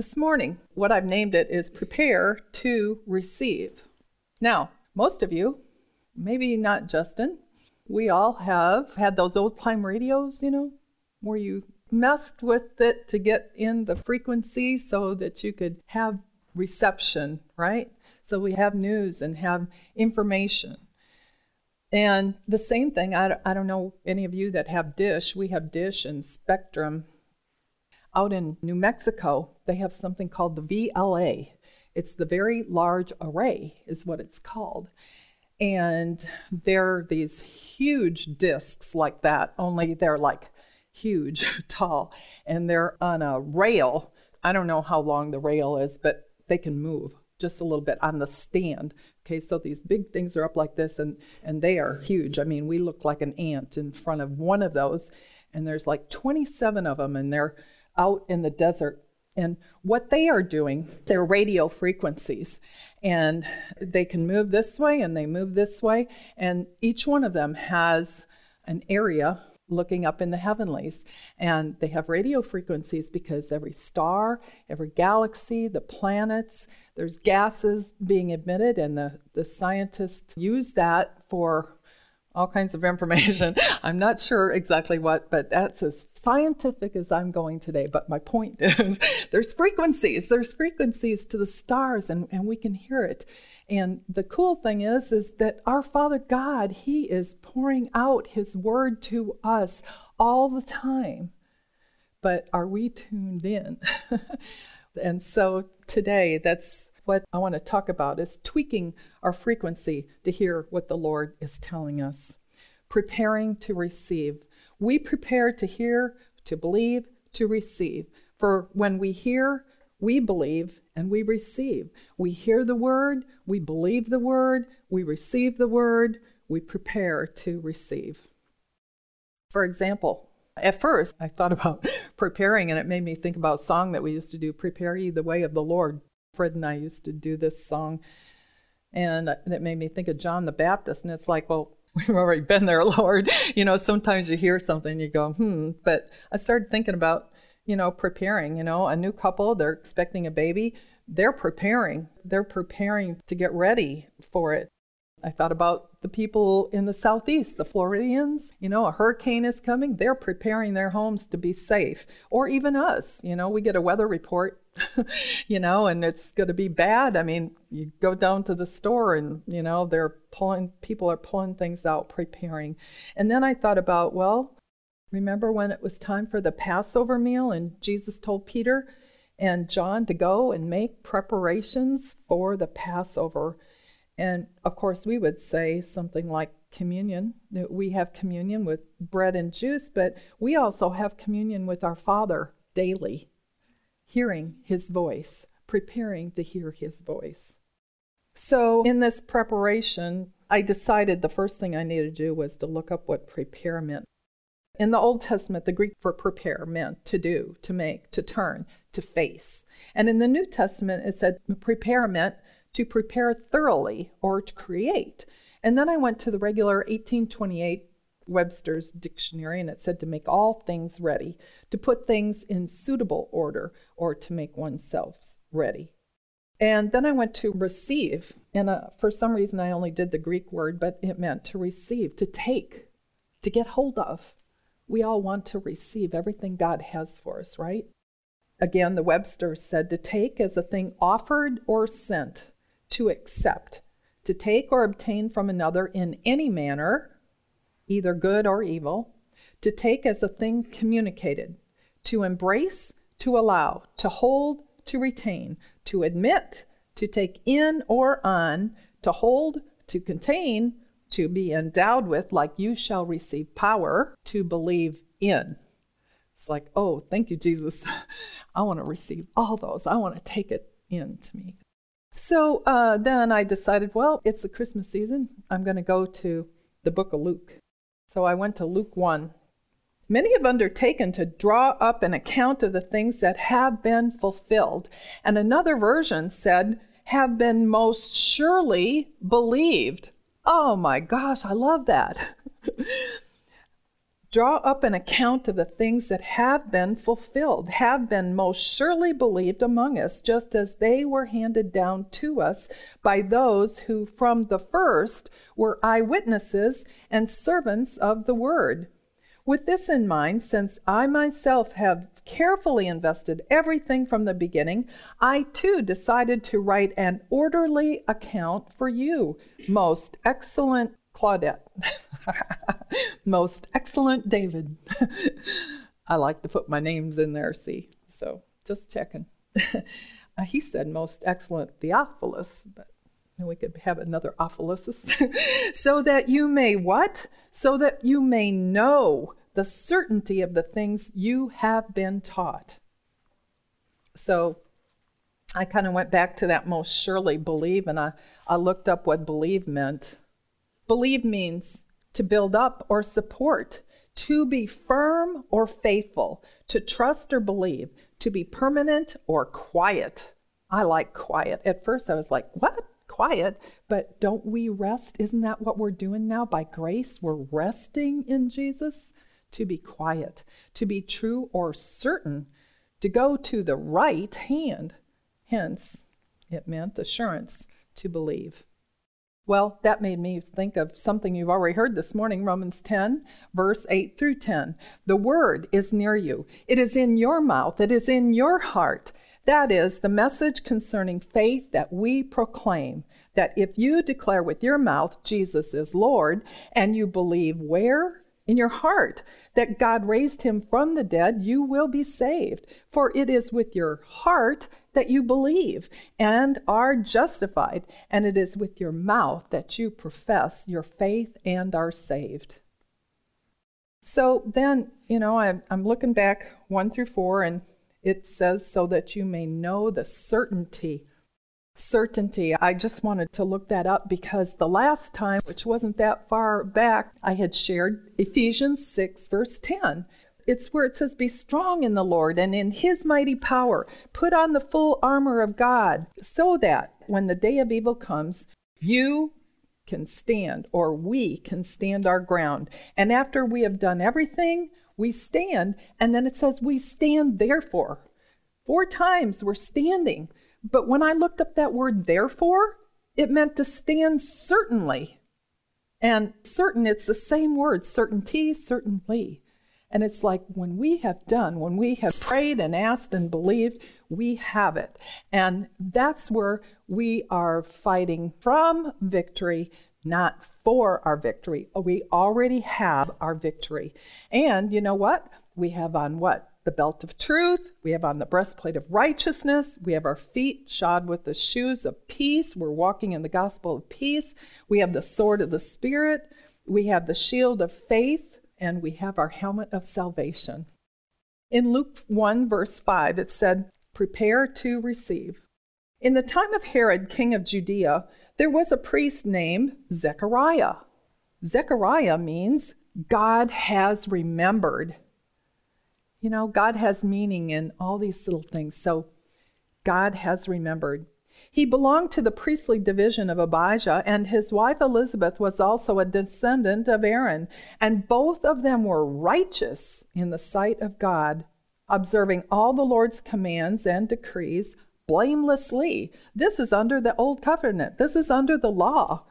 this morning. What I've named it is Prepare to Receive. Now, most of you, maybe not Justin, we all have had those old time radios, you know, where you messed with it to get in the frequency so that you could have reception, right? So we have news and have information. And the same thing, I, I don't know any of you that have Dish. We have Dish and Spectrum. Out in New Mexico, they have something called the VLA. It's the Very Large Array, is what it's called. And they're these huge discs like that, only they're like huge, tall, and they're on a rail. I don't know how long the rail is, but they can move just a little bit on the stand. Okay, so these big things are up like this, and, and they are huge. I mean, we look like an ant in front of one of those, and there's like 27 of them, and they're out in the desert. And what they are doing, they're radio frequencies, and they can move this way and they move this way, and each one of them has an area looking up in the heavenlies. And they have radio frequencies because every star, every galaxy, the planets, there's gases being emitted, and the, the scientists use that for all kinds of information. I'm not sure exactly what, but that's as scientific as I'm going today. But my point is there's frequencies, there's frequencies to the stars, and, and we can hear it. And the cool thing is, is that our Father God, He is pouring out His word to us all the time. But are we tuned in? and so today, that's what I want to talk about is tweaking our frequency to hear what the Lord is telling us. Preparing to receive. We prepare to hear, to believe, to receive. For when we hear, we believe and we receive. We hear the word, we believe the word, we receive the word, we prepare to receive. For example, at first I thought about preparing, and it made me think about a song that we used to do Prepare ye the way of the Lord. Fred and I used to do this song, and it made me think of John the Baptist. And it's like, well, we've already been there, Lord. You know, sometimes you hear something, you go, hmm. But I started thinking about you know, preparing, you know, a new couple, they're expecting a baby, they're preparing. They're preparing to get ready for it. I thought about the people in the southeast, the Floridians. You know, a hurricane is coming. They're preparing their homes to be safe. Or even us. You know, we get a weather report, you know, and it's going to be bad. I mean, you go down to the store and, you know, they're pulling, people are pulling things out, preparing. And then I thought about, well, Remember when it was time for the Passover meal and Jesus told Peter and John to go and make preparations for the Passover? And of course, we would say something like communion. We have communion with bread and juice, but we also have communion with our Father daily, hearing His voice, preparing to hear His voice. So, in this preparation, I decided the first thing I needed to do was to look up what prepare meant. In the Old Testament, the Greek for prepare meant to do, to make, to turn, to face. And in the New Testament, it said prepare meant to prepare thoroughly or to create. And then I went to the regular 1828 Webster's dictionary and it said to make all things ready, to put things in suitable order, or to make oneself ready. And then I went to receive, and uh, for some reason I only did the Greek word, but it meant to receive, to take, to get hold of we all want to receive everything God has for us, right? Again, the Webster said to take as a thing offered or sent, to accept, to take or obtain from another in any manner, either good or evil, to take as a thing communicated, to embrace, to allow, to hold, to retain, to admit, to take in or on, to hold, to contain, to be endowed with, like you shall receive power to believe in. It's like, oh, thank you, Jesus. I want to receive all those. I want to take it into me. So uh, then I decided, well, it's the Christmas season. I'm going to go to the book of Luke. So I went to Luke 1. Many have undertaken to draw up an account of the things that have been fulfilled. And another version said, have been most surely believed Oh my gosh, I love that. draw up an account of the things that have been fulfilled, have been most surely believed among us, just as they were handed down to us by those who from the first were eyewitnesses and servants of the word. With this in mind, since I myself have carefully invested everything from the beginning, I too decided to write an orderly account for you, most excellent Claudette. Most excellent David. I like to put my names in there, see? So just checking. uh, he said most excellent Theophilus, but we could have another Ophilus. so that you may what? So that you may know the certainty of the things you have been taught. So I kind of went back to that most surely believe, and I, I looked up what believe meant. Believe means to build up or support, to be firm or faithful, to trust or believe, to be permanent or quiet. I like quiet. At first, I was like, what? Quiet? But don't we rest? Isn't that what we're doing now? By grace, we're resting in Jesus. To be quiet, to be true or certain, to go to the right hand. Hence, it meant assurance to believe. Well, that made me think of something you've already heard this morning Romans 10, verse 8 through 10. The word is near you, it is in your mouth, it is in your heart. That is the message concerning faith that we proclaim. That if you declare with your mouth Jesus is Lord, and you believe where? In your heart that God raised him from the dead, you will be saved. For it is with your heart that you believe and are justified, and it is with your mouth that you profess your faith and are saved. So then, you know, I'm, I'm looking back one through four, and it says, so that you may know the certainty. Certainty. I just wanted to look that up because the last time, which wasn't that far back, I had shared Ephesians 6, verse 10 it's where it says, Be strong in the Lord and in his mighty power. Put on the full armor of God, so that when the day of evil comes, you can stand, or we can stand our ground. And after we have done everything, we stand. And then it says, We stand therefore. Four times we're standing. But when I looked up that word therefore, it meant to stand certainly. And certain, it's the same word, certainty, certainly. And it's like when we have done, when we have prayed and asked and believed, we have it. And that's where we are fighting from victory, not for our victory. We already have our victory. And you know what? We have on what? The belt of truth. We have on the breastplate of righteousness. We have our feet shod with the shoes of peace. We're walking in the gospel of peace. We have the sword of the Spirit. We have the shield of faith and we have our helmet of salvation. In Luke 1, verse 5, it said, Prepare to receive. In the time of Herod, king of Judea, there was a priest named Zechariah. Zechariah means God has remembered. You know, God has meaning in all these little things. So God has remembered. He belonged to the priestly division of Abijah, and his wife Elizabeth was also a descendant of Aaron, and both of them were righteous in the sight of God, observing all the Lord's commands and decrees blamelessly. This is under the old covenant, this is under the law.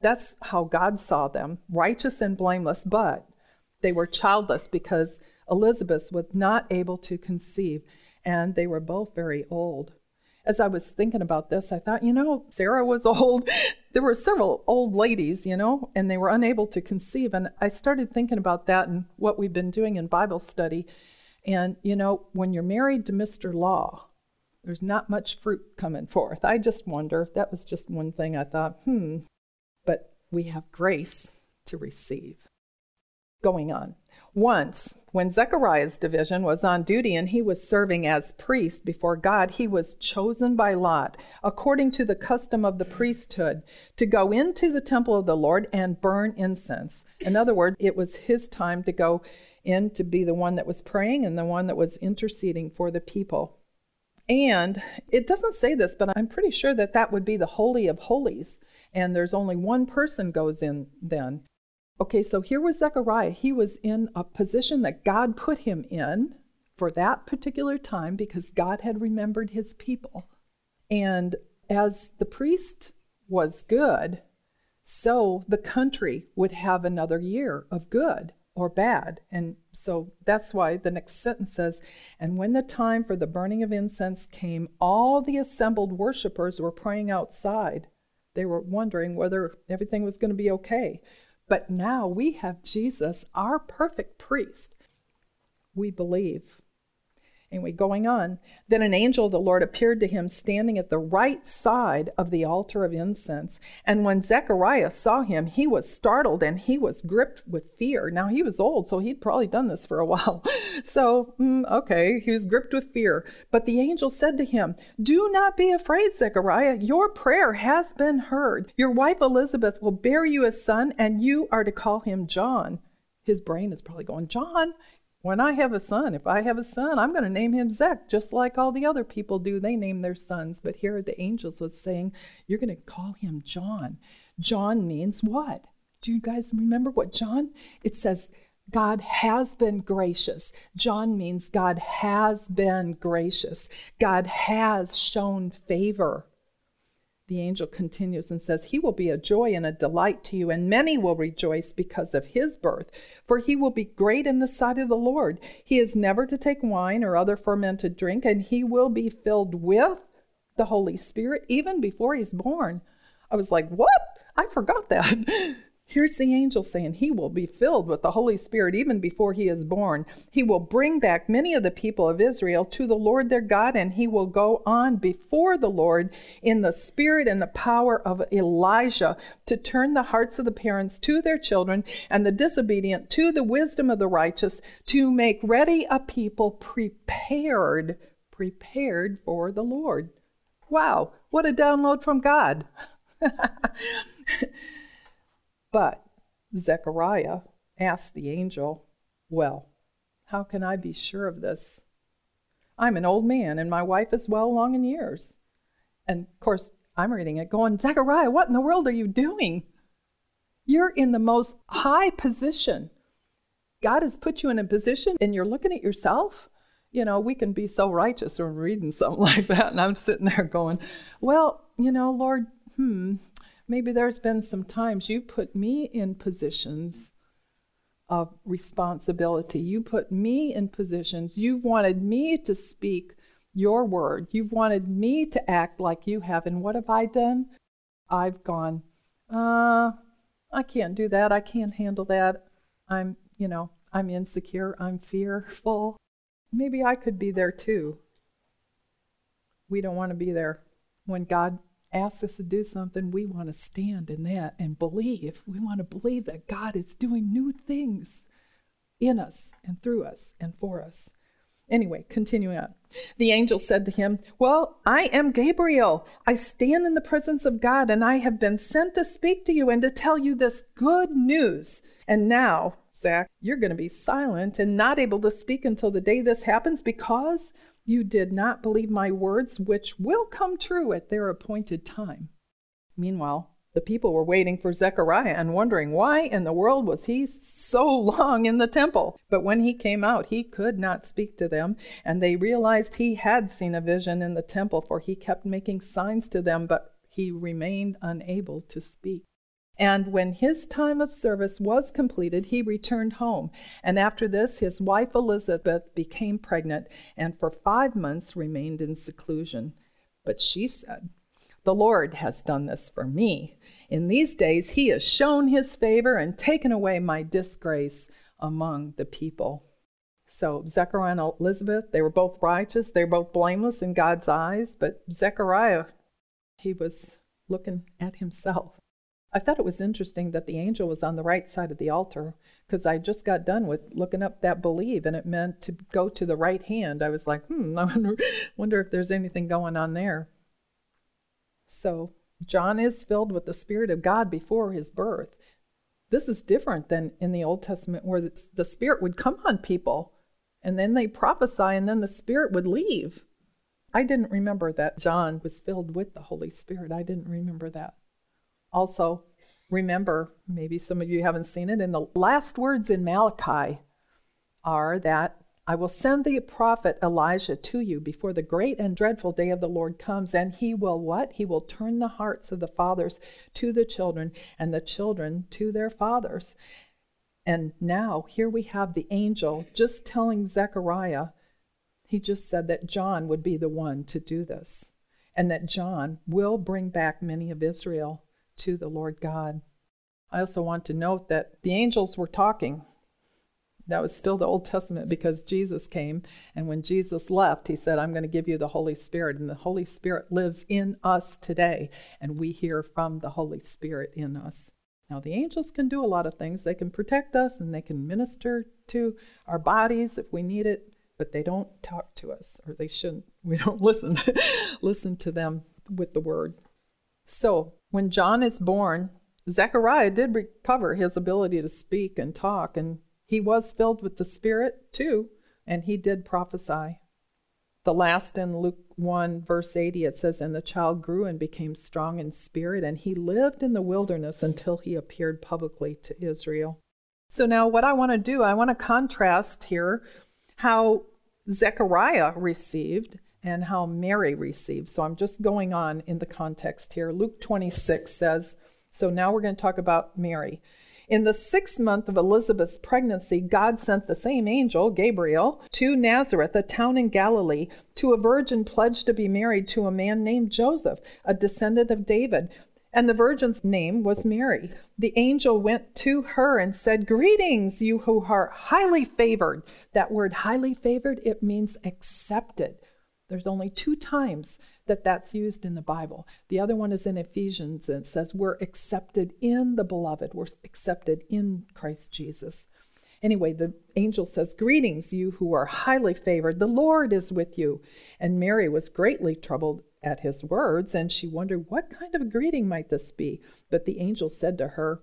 That's how God saw them, righteous and blameless, but they were childless because Elizabeth was not able to conceive, and they were both very old as I was thinking about this, I thought, you know, Sarah was old. There were several old ladies, you know, and they were unable to conceive. And I started thinking about that and what we've been doing in Bible study. And, you know, when you're married to Mr. Law, there's not much fruit coming forth. I just wonder, that was just one thing I thought, hmm, but we have grace to receive. Going on. Once, when Zechariah's division was on duty and he was serving as priest before God, he was chosen by Lot, according to the custom of the priesthood, to go into the temple of the Lord and burn incense. In other words, it was his time to go in to be the one that was praying and the one that was interceding for the people. And it doesn't say this, but I'm pretty sure that that would be the Holy of Holies. And there's only one person goes in then. Okay, so here was Zechariah. He was in a position that God put him in for that particular time because God had remembered his people. And as the priest was good, so the country would have another year of good or bad. And so that's why the next sentence says, And when the time for the burning of incense came, all the assembled worshippers were praying outside. They were wondering whether everything was going to be okay. But now we have Jesus, our perfect priest. We believe Anyway, going on. Then an angel of the Lord appeared to him standing at the right side of the altar of incense. And when Zechariah saw him, he was startled and he was gripped with fear. Now, he was old, so he'd probably done this for a while. So, mm, okay, he was gripped with fear. But the angel said to him, Do not be afraid, Zechariah. Your prayer has been heard. Your wife Elizabeth will bear you a son, and you are to call him John. His brain is probably going, John, when I have a son, if I have a son, I'm going to name him Zech, just like all the other people do. They name their sons. But here the angels was saying, You're going to call him John. John means what? Do you guys remember what John? It says, God has been gracious. John means God has been gracious. God has shown favor the angel continues and says, He will be a joy and a delight to you, and many will rejoice because of his birth, for he will be great in the sight of the Lord. He is never to take wine or other fermented drink, and he will be filled with the Holy Spirit even before he's born. I was like, What? I forgot that. Here's the angel saying he will be filled with the Holy Spirit even before he is born. He will bring back many of the people of Israel to the Lord their God, and he will go on before the Lord in the spirit and the power of Elijah to turn the hearts of the parents to their children and the disobedient to the wisdom of the righteous, to make ready a people prepared, prepared for the Lord. Wow, what a download from God! But Zechariah asked the angel, Well, how can I be sure of this? I'm an old man, and my wife is well along in years. And of course, I'm reading it going, Zechariah, what in the world are you doing? You're in the most high position. God has put you in a position, and you're looking at yourself. You know, we can be so righteous when reading something like that. And I'm sitting there going, Well, you know, Lord, hmm, maybe there's been some times you put me in positions of responsibility. You put me in positions. You've wanted me to speak your word. You've wanted me to act like you have. And what have I done? I've gone, uh, I can't do that. I can't handle that. I'm, you know, I'm insecure. I'm fearful. Maybe I could be there too. We don't want to be there when God asks us to do something, we want to stand in that and believe. We want to believe that God is doing new things in us and through us and for us. Anyway, continuing on. The angel said to him, Well, I am Gabriel. I stand in the presence of God, and I have been sent to speak to you and to tell you this good news. And now, Zach, you're going to be silent and not able to speak until the day this happens because you did not believe my words, which will come true at their appointed time. Meanwhile, the people were waiting for Zechariah and wondering why in the world was he so long in the temple. But when he came out, he could not speak to them, and they realized he had seen a vision in the temple, for he kept making signs to them, but he remained unable to speak. And when his time of service was completed, he returned home. And after this, his wife Elizabeth became pregnant and for five months remained in seclusion. But she said, The Lord has done this for me. In these days, he has shown his favor and taken away my disgrace among the people. So Zechariah and Elizabeth, they were both righteous, they were both blameless in God's eyes, but Zechariah, he was looking at himself. I thought it was interesting that the angel was on the right side of the altar because I just got done with looking up that believe and it meant to go to the right hand. I was like, hmm, I wonder, wonder if there's anything going on there. So John is filled with the Spirit of God before his birth. This is different than in the Old Testament where the Spirit would come on people and then they prophesy and then the Spirit would leave. I didn't remember that John was filled with the Holy Spirit. I didn't remember that. Also, remember, maybe some of you haven't seen it, in the last words in Malachi are that I will send the prophet Elijah to you before the great and dreadful day of the Lord comes, and he will what? He will turn the hearts of the fathers to the children, and the children to their fathers. And now, here we have the angel just telling Zechariah, he just said that John would be the one to do this, and that John will bring back many of Israel to the Lord God. I also want to note that the angels were talking that was still the Old Testament because Jesus came. And when Jesus left, he said, I'm going to give you the Holy Spirit. And the Holy Spirit lives in us today. And we hear from the Holy Spirit in us. Now, the angels can do a lot of things. They can protect us and they can minister to our bodies if we need it, but they don't talk to us, or they shouldn't. We don't listen, listen to them with the word. So, when John is born, Zechariah did recover his ability to speak and talk, and he was filled with the Spirit too, and he did prophesy. The last in Luke 1, verse 80, it says, And the child grew and became strong in spirit, and he lived in the wilderness until he appeared publicly to Israel. So, now what I want to do, I want to contrast here how Zechariah received and how Mary received. So, I'm just going on in the context here. Luke 26 says, So now we're going to talk about Mary. In the sixth month of Elizabeth's pregnancy, God sent the same angel, Gabriel, to Nazareth, a town in Galilee, to a virgin pledged to be married to a man named Joseph, a descendant of David. And the virgin's name was Mary. The angel went to her and said, Greetings, you who are highly favored. That word highly favored, it means accepted. There's only two times that that's used in the Bible. The other one is in Ephesians and it says we're accepted in the beloved, we're accepted in Christ Jesus. Anyway, the angel says, Greetings, you who are highly favored. The Lord is with you. And Mary was greatly troubled at his words, and she wondered what kind of greeting might this be. But the angel said to her,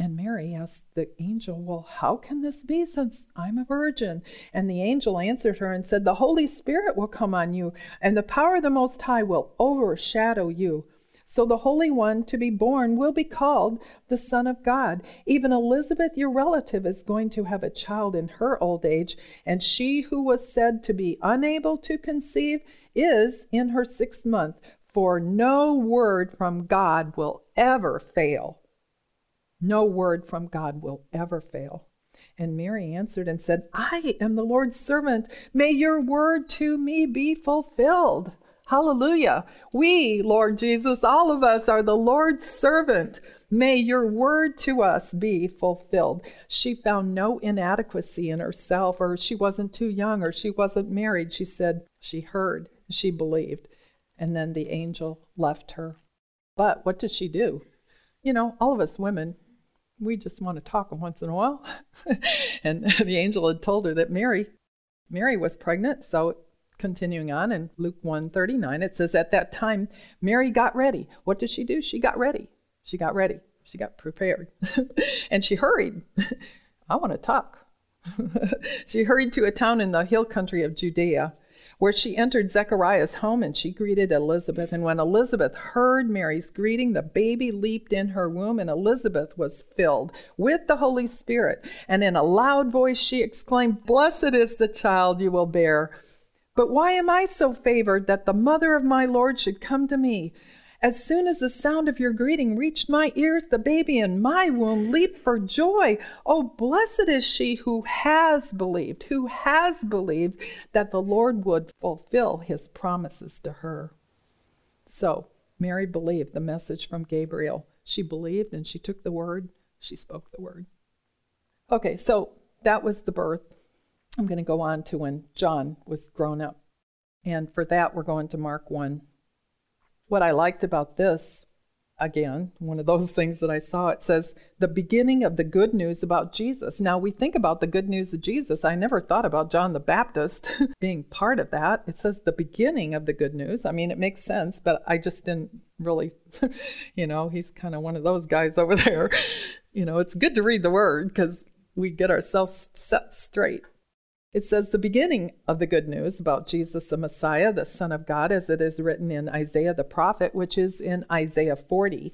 And Mary asked the angel, Well, how can this be since I'm a virgin? And the angel answered her and said, The Holy Spirit will come on you, and the power of the Most High will overshadow you. So the Holy One to be born will be called the Son of God. Even Elizabeth, your relative, is going to have a child in her old age, and she who was said to be unable to conceive is in her sixth month, for no word from God will ever fail. No word from God will ever fail. And Mary answered and said, I am the Lord's servant. May your word to me be fulfilled. Hallelujah. We, Lord Jesus, all of us are the Lord's servant. May your word to us be fulfilled. She found no inadequacy in herself, or she wasn't too young, or she wasn't married. She said she heard, she believed. And then the angel left her. But what did she do? You know, all of us women, we just want to talk once in a while. and the angel had told her that Mary, Mary was pregnant, so continuing on in Luke 139, it says, At that time, Mary got ready. What did she do? She got ready. She got ready. She got prepared. and she hurried. I want to talk. she hurried to a town in the hill country of Judea, where she entered Zechariah's home and she greeted Elizabeth. And when Elizabeth heard Mary's greeting, the baby leaped in her womb, and Elizabeth was filled with the Holy Spirit. And in a loud voice she exclaimed, Blessed is the child you will bear. But why am I so favored that the mother of my Lord should come to me? As soon as the sound of your greeting reached my ears, the baby in my womb leaped for joy. Oh, blessed is she who has believed, who has believed that the Lord would fulfill his promises to her. So, Mary believed the message from Gabriel. She believed and she took the word, she spoke the word. Okay, so that was the birth. I'm going to go on to when John was grown up. And for that, we're going to Mark 1. What I liked about this, again, one of those things that I saw. It says, the beginning of the good news about Jesus. Now, we think about the good news of Jesus. I never thought about John the Baptist being part of that. It says the beginning of the good news. I mean, it makes sense, but I just didn't really, you know, he's kind of one of those guys over there. You know, it's good to read the word because we get ourselves set straight. It says the beginning of the good news about Jesus the Messiah, the Son of God, as it is written in Isaiah the prophet, which is in Isaiah 40.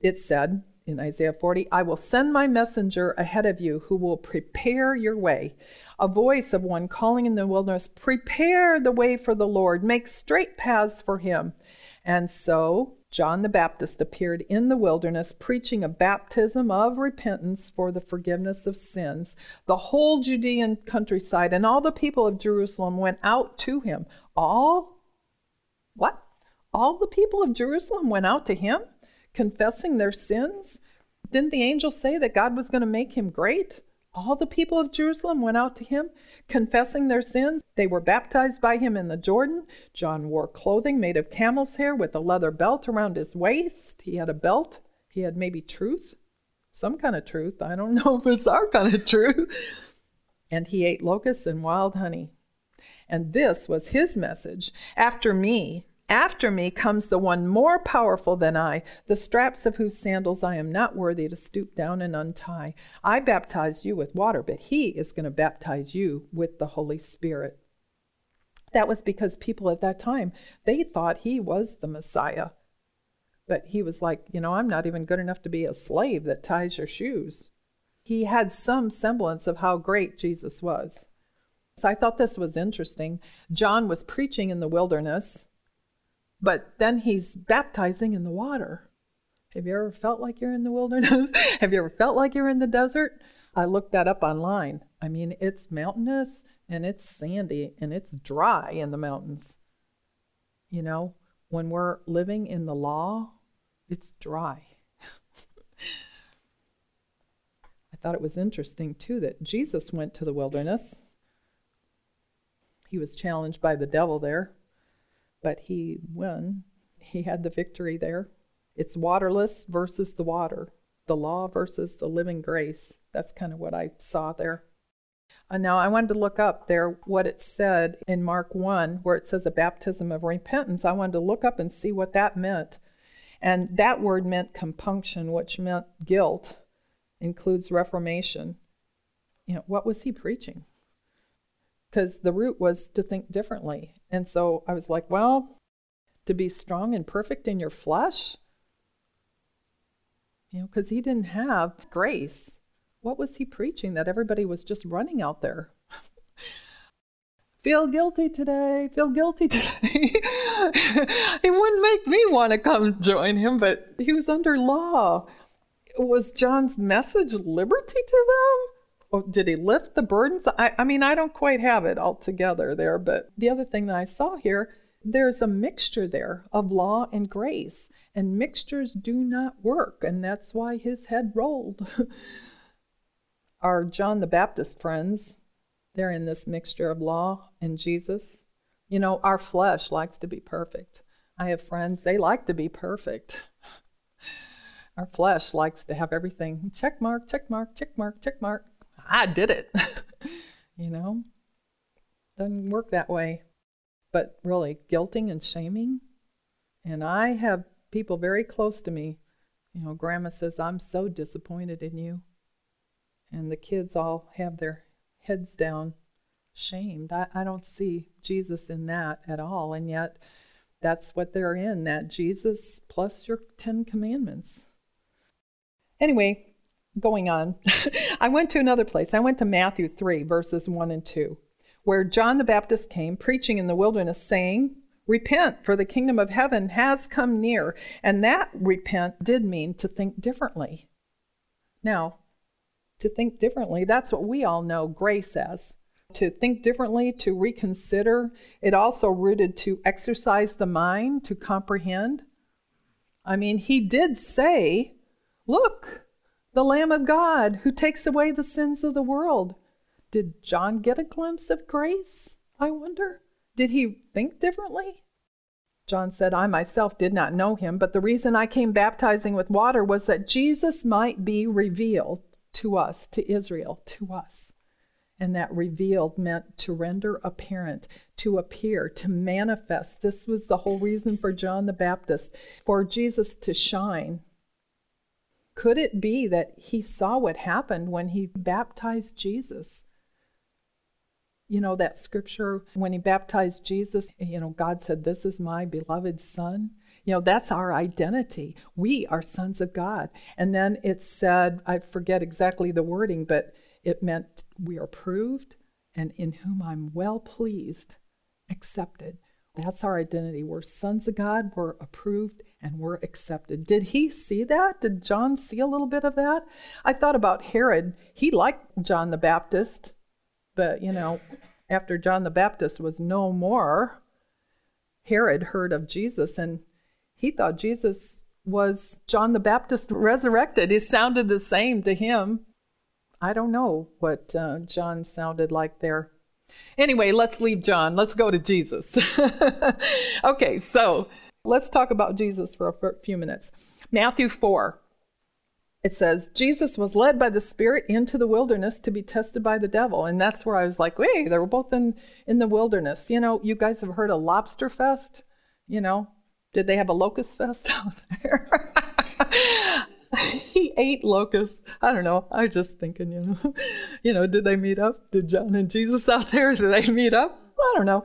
It said in Isaiah 40, I will send my messenger ahead of you who will prepare your way. A voice of one calling in the wilderness, Prepare the way for the Lord, make straight paths for him. And so John the Baptist appeared in the wilderness preaching a baptism of repentance for the forgiveness of sins. The whole Judean countryside and all the people of Jerusalem went out to him. All? What? All the people of Jerusalem went out to him, confessing their sins? Didn't the angel say that God was going to make him great? All the people of Jerusalem went out to him, confessing their sins. They were baptized by him in the Jordan. John wore clothing made of camel's hair with a leather belt around his waist. He had a belt. He had maybe truth, some kind of truth. I don't know if it's our kind of truth. And he ate locusts and wild honey. And this was his message After me, after me comes the one more powerful than I, the straps of whose sandals I am not worthy to stoop down and untie. I baptize you with water, but he is going to baptize you with the Holy Spirit. That was because people at that time, they thought he was the Messiah. But he was like, you know, I'm not even good enough to be a slave that ties your shoes. He had some semblance of how great Jesus was. So I thought this was interesting. John was preaching in the wilderness but then he's baptizing in the water. Have you ever felt like you're in the wilderness? Have you ever felt like you're in the desert? I looked that up online. I mean, it's mountainous and it's sandy and it's dry in the mountains. You know, when we're living in the law, it's dry. I thought it was interesting, too, that Jesus went to the wilderness. He was challenged by the devil there but he won. He had the victory there. It's waterless versus the water, the law versus the living grace. That's kind of what I saw there. Uh, now, I wanted to look up there what it said in Mark 1, where it says a baptism of repentance. I wanted to look up and see what that meant. And that word meant compunction, which meant guilt, includes reformation. You know, what was he preaching? Because the root was to think differently. And so I was like, well, to be strong and perfect in your flesh? You know, because he didn't have grace. What was he preaching that everybody was just running out there? feel guilty today, feel guilty today. it wouldn't make me want to come join him, but he was under law. Was John's message liberty to them? Oh, did he lift the burdens? I, I mean, I don't quite have it all together there, but the other thing that I saw here, there's a mixture there of law and grace, and mixtures do not work, and that's why his head rolled. Our John the Baptist friends, they're in this mixture of law and Jesus. You know, our flesh likes to be perfect. I have friends, they like to be perfect. Our flesh likes to have everything check mark, check mark, check mark, check mark. I did it. you know? Doesn't work that way. But really, guilting and shaming. And I have people very close to me. You know, grandma says, I'm so disappointed in you. And the kids all have their heads down, shamed. I, I don't see Jesus in that at all. And yet, that's what they're in that Jesus plus your Ten Commandments. Anyway, going on, I went to another place. I went to Matthew 3, verses 1 and 2, where John the Baptist came preaching in the wilderness, saying, Repent, for the kingdom of heaven has come near. And that repent did mean to think differently. Now, to think differently, that's what we all know grace as. To think differently, to reconsider. It also rooted to exercise the mind, to comprehend. I mean, he did say, Look, the Lamb of God who takes away the sins of the world. Did John get a glimpse of grace? I wonder. Did he think differently? John said, I myself did not know him, but the reason I came baptizing with water was that Jesus might be revealed to us, to Israel, to us. And that revealed meant to render apparent, to appear, to manifest. This was the whole reason for John the Baptist, for Jesus to shine. Could it be that he saw what happened when he baptized Jesus? You know, that scripture when he baptized Jesus, you know, God said, This is my beloved Son. You know, that's our identity. We are sons of God. And then it said, I forget exactly the wording, but it meant we are proved and in whom I'm well pleased, accepted. That's our identity. We're sons of God, we're approved, and we're accepted. Did he see that? Did John see a little bit of that? I thought about Herod. He liked John the Baptist, but you know, after John the Baptist was no more, Herod heard of Jesus and he thought Jesus was John the Baptist resurrected. It sounded the same to him. I don't know what uh, John sounded like there. Anyway, let's leave John. Let's go to Jesus. okay, so let's talk about Jesus for a few minutes. Matthew 4. It says, Jesus was led by the Spirit into the wilderness to be tested by the devil. And that's where I was like, wait, they were both in, in the wilderness. You know, you guys have heard of Lobster Fest? You know, did they have a locust fest out there? he ate locusts. I don't know. I was just thinking, you know, you know, did they meet up? Did John and Jesus out there? Did they meet up? I don't know.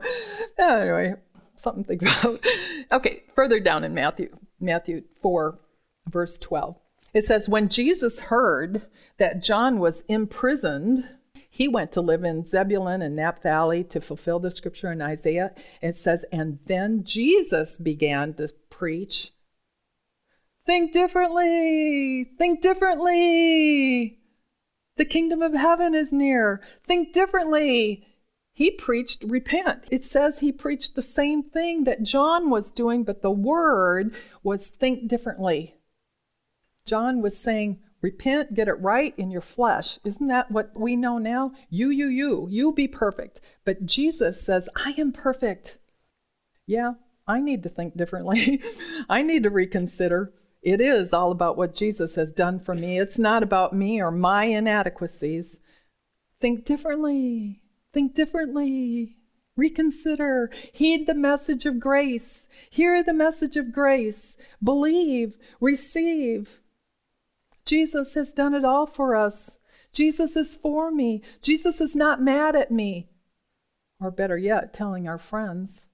Anyway, something about. Okay, further down in Matthew, Matthew 4, verse 12. It says, When Jesus heard that John was imprisoned, he went to live in Zebulun and Naphtali to fulfill the scripture in Isaiah. It says, and then Jesus began to preach. Think differently. Think differently. The kingdom of heaven is near. Think differently. He preached, repent. It says he preached the same thing that John was doing, but the word was think differently. John was saying, Repent, get it right in your flesh. Isn't that what we know now? You, you, you, you be perfect. But Jesus says, I am perfect. Yeah, I need to think differently. I need to reconsider. It is all about what Jesus has done for me. It's not about me or my inadequacies. Think differently. Think differently. Reconsider. Heed the message of grace. Hear the message of grace. Believe. Receive. Jesus has done it all for us. Jesus is for me. Jesus is not mad at me. Or better yet, telling our friends.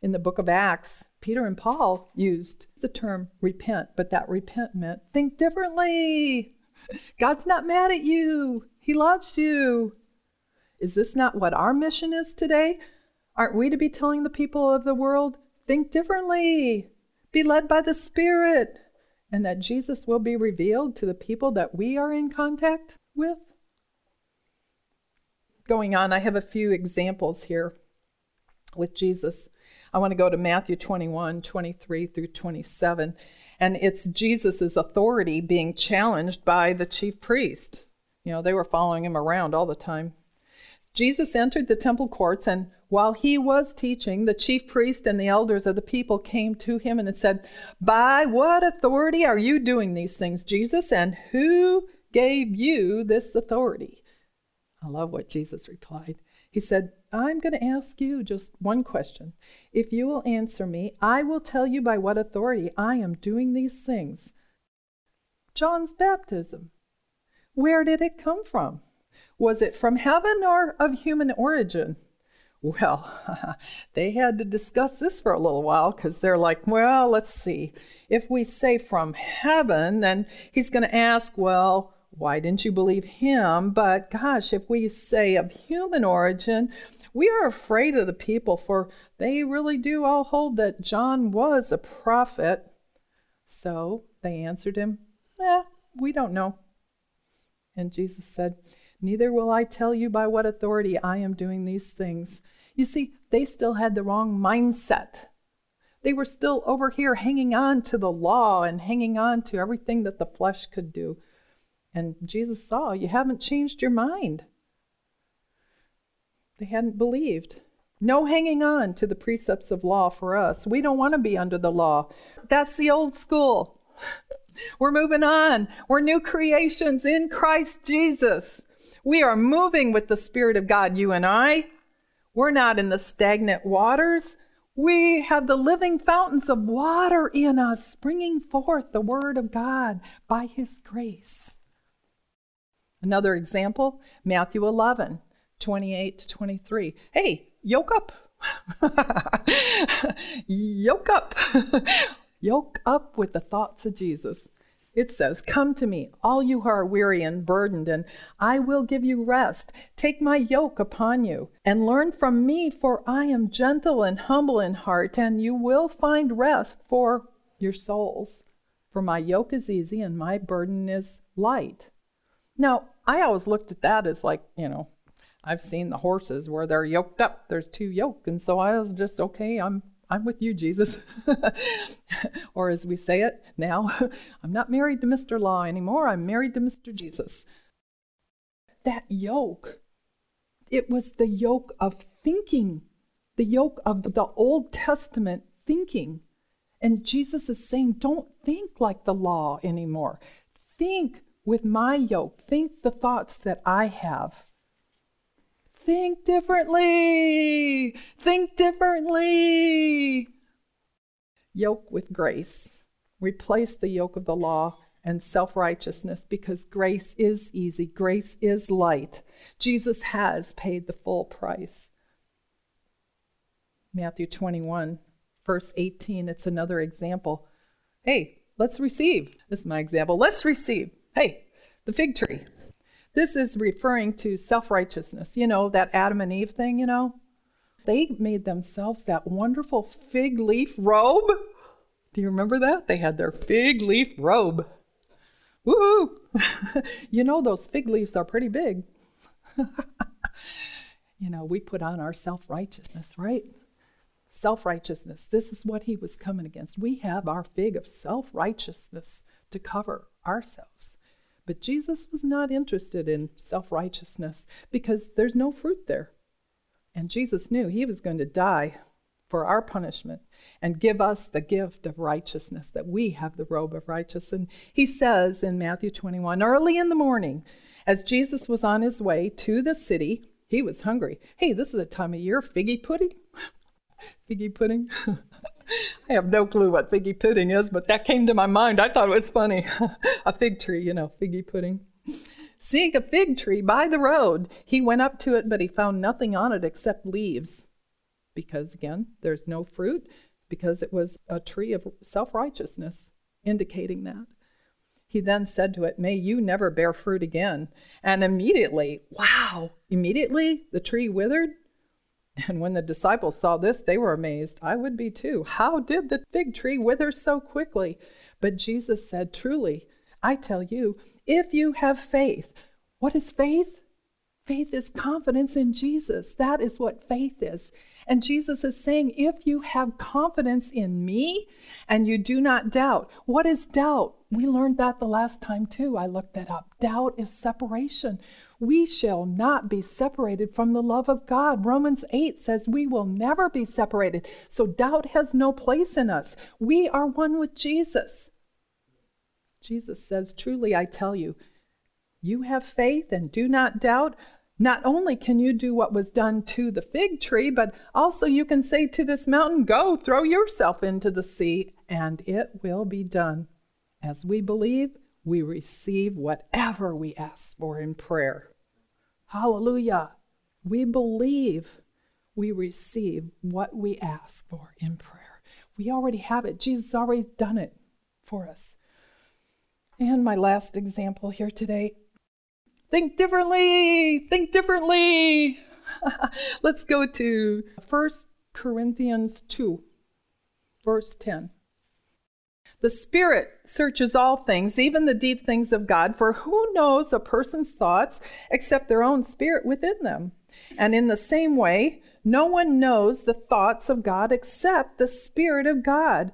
In the book of Acts, Peter and Paul used the term repent, but that repent meant think differently. God's not mad at you, He loves you. Is this not what our mission is today? Aren't we to be telling the people of the world, think differently, be led by the Spirit? and that Jesus will be revealed to the people that we are in contact with? Going on, I have a few examples here with Jesus. I want to go to Matthew 21, 23 through 27, and it's Jesus' authority being challenged by the chief priest. You know, they were following him around all the time. Jesus entered the temple courts, and while he was teaching, the chief priest and the elders of the people came to him and said, By what authority are you doing these things, Jesus? And who gave you this authority? I love what Jesus replied. He said, I'm going to ask you just one question. If you will answer me, I will tell you by what authority I am doing these things. John's baptism. Where did it come from? Was it from heaven or of human origin? Well, they had to discuss this for a little while because they're like, well, let's see. If we say from heaven, then he's going to ask, well, why didn't you believe him? But gosh, if we say of human origin, we are afraid of the people, for they really do all hold that John was a prophet. So they answered him, Eh, we don't know. And Jesus said, Neither will I tell you by what authority I am doing these things. You see, they still had the wrong mindset. They were still over here hanging on to the law and hanging on to everything that the flesh could do. And Jesus saw, you haven't changed your mind. They hadn't believed. No hanging on to the precepts of law for us. We don't want to be under the law. That's the old school. We're moving on. We're new creations in Christ Jesus. We are moving with the Spirit of God, you and I. We're not in the stagnant waters. We have the living fountains of water in us, bringing forth the Word of God by His grace. Another example Matthew 11, 28 to 23. Hey, yoke up. yoke up. yoke up with the thoughts of Jesus. It says, Come to me, all you who are weary and burdened, and I will give you rest. Take my yoke upon you and learn from me, for I am gentle and humble in heart, and you will find rest for your souls. For my yoke is easy and my burden is light. Now, I always looked at that as like, you know, I've seen the horses where they're yoked up. There's two yoke. And so I was just, okay, I'm I'm with you, Jesus. or as we say it now, I'm not married to Mr. Law anymore. I'm married to Mr. Jesus. That yoke, it was the yoke of thinking, the yoke of the Old Testament thinking. And Jesus is saying, don't think like the law anymore. Think with my yoke. Think the thoughts that I have. Think differently. Think differently. Yoke with grace. Replace the yoke of the law and self righteousness because grace is easy, grace is light. Jesus has paid the full price. Matthew 21, verse 18, it's another example. Hey, let's receive. This is my example. Let's receive. Hey, the fig tree. This is referring to self righteousness, you know, that Adam and Eve thing, you know. They made themselves that wonderful fig leaf robe. Do you remember that? They had their fig leaf robe. Woohoo! you know, those fig leaves are pretty big. you know, we put on our self righteousness, right? Self righteousness. This is what he was coming against. We have our fig of self righteousness to cover ourselves. But Jesus was not interested in self righteousness because there's no fruit there. And Jesus knew he was going to die for our punishment and give us the gift of righteousness, that we have the robe of righteousness. And he says in Matthew 21 early in the morning, as Jesus was on his way to the city, he was hungry. Hey, this is a time of year, figgy pudding. figgy pudding. I have no clue what figgy pudding is, but that came to my mind. I thought it was funny. a fig tree, you know, figgy pudding. Seeing a fig tree by the road, he went up to it, but he found nothing on it except leaves. Because again, there's no fruit, because it was a tree of self righteousness, indicating that. He then said to it, May you never bear fruit again. And immediately, wow, immediately the tree withered and when the disciples saw this, they were amazed. I would be too. How did the fig tree wither so quickly? But Jesus said, Truly, I tell you, if you have faith, what is faith? Faith is confidence in Jesus. That is what faith is. And Jesus is saying, if you have confidence in me and you do not doubt, what is doubt? We learned that the last time too. I looked that up. Doubt is separation. We shall not be separated from the love of God. Romans 8 says we will never be separated. So doubt has no place in us. We are one with Jesus. Jesus says, Truly, I tell you, you have faith and do not doubt. Not only can you do what was done to the fig tree, but also you can say to this mountain, Go, throw yourself into the sea, and it will be done. As we believe, we receive whatever we ask for in prayer. Hallelujah. We believe we receive what we ask for in prayer. We already have it. Jesus already done it for us. And my last example here today think differently, think differently. Let's go to 1 Corinthians 2, verse 10. The Spirit searches all things, even the deep things of God, for who knows a person's thoughts except their own spirit within them? And in the same way, no one knows the thoughts of God except the Spirit of God.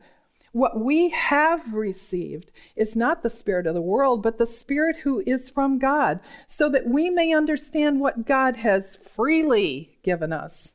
What we have received is not the Spirit of the world, but the Spirit who is from God, so that we may understand what God has freely given us.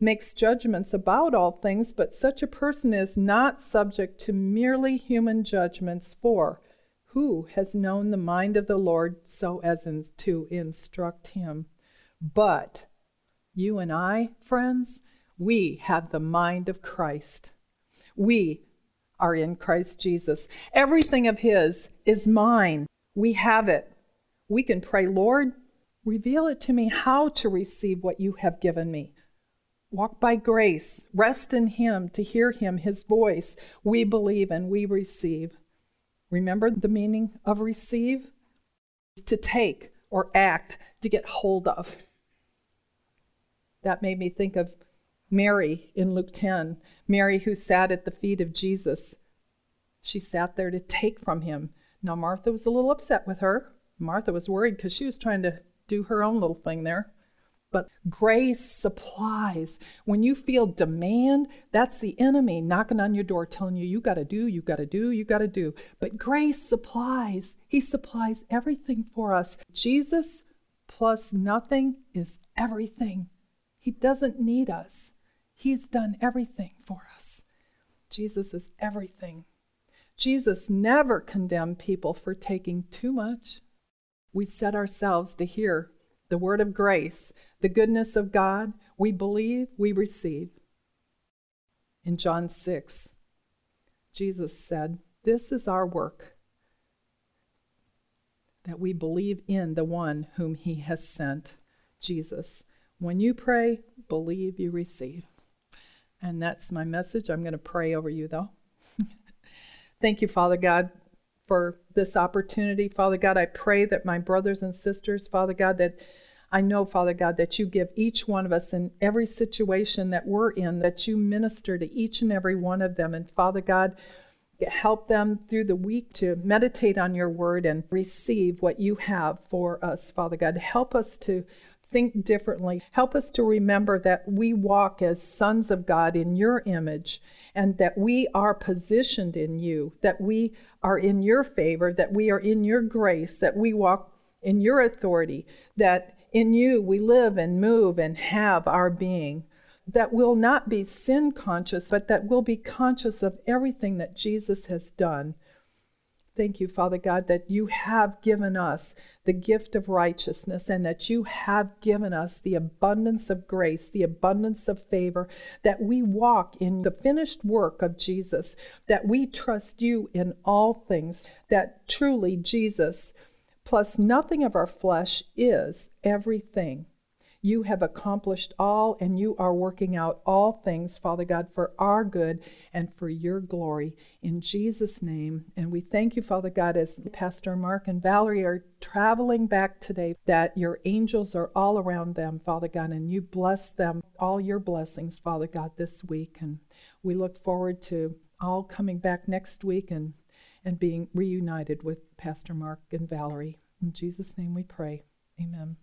makes judgments about all things, but such a person is not subject to merely human judgments, for who has known the mind of the Lord so as in, to instruct him? But you and I, friends, we have the mind of Christ. We are in Christ Jesus. Everything of His is mine. We have it. We can pray, Lord, reveal it to me how to receive what you have given me. Walk by grace, rest in Him to hear Him, His voice. We believe and we receive. Remember the meaning of receive? To take or act, to get hold of. That made me think of Mary in Luke 10, Mary who sat at the feet of Jesus. She sat there to take from him. Now, Martha was a little upset with her. Martha was worried because she was trying to do her own little thing there. But grace supplies. When you feel demand, that's the enemy knocking on your door telling you, you got to do, you got to do, you got to do. But grace supplies. He supplies everything for us. Jesus plus nothing is everything. He doesn't need us, He's done everything for us. Jesus is everything. Jesus never condemned people for taking too much. We set ourselves to hear the word of grace the goodness of God, we believe, we receive. In John 6, Jesus said, This is our work, that we believe in the one whom he has sent, Jesus. When you pray, believe you receive. And that's my message. I'm going to pray over you, though. Thank you, Father God, for this opportunity. Father God, I pray that my brothers and sisters, Father God, that I know, Father God, that you give each one of us in every situation that we're in, that you minister to each and every one of them. And Father God, help them through the week to meditate on your word and receive what you have for us, Father God. Help us to think differently. Help us to remember that we walk as sons of God in your image and that we are positioned in you, that we are in your favor, that we are in your grace, that we walk in your authority, that in you we live and move and have our being. That will not be sin conscious, but that will be conscious of everything that Jesus has done. Thank you, Father God, that you have given us the gift of righteousness and that you have given us the abundance of grace, the abundance of favor, that we walk in the finished work of Jesus, that we trust you in all things, that truly Jesus plus nothing of our flesh is everything. You have accomplished all, and you are working out all things, Father God, for our good and for your glory. In Jesus' name. And we thank you, Father God, as Pastor Mark and Valerie are traveling back today, that your angels are all around them, Father God, and you bless them, all your blessings, Father God, this week. And we look forward to all coming back next week and and being reunited with Pastor Mark and Valerie. In Jesus' name we pray. Amen.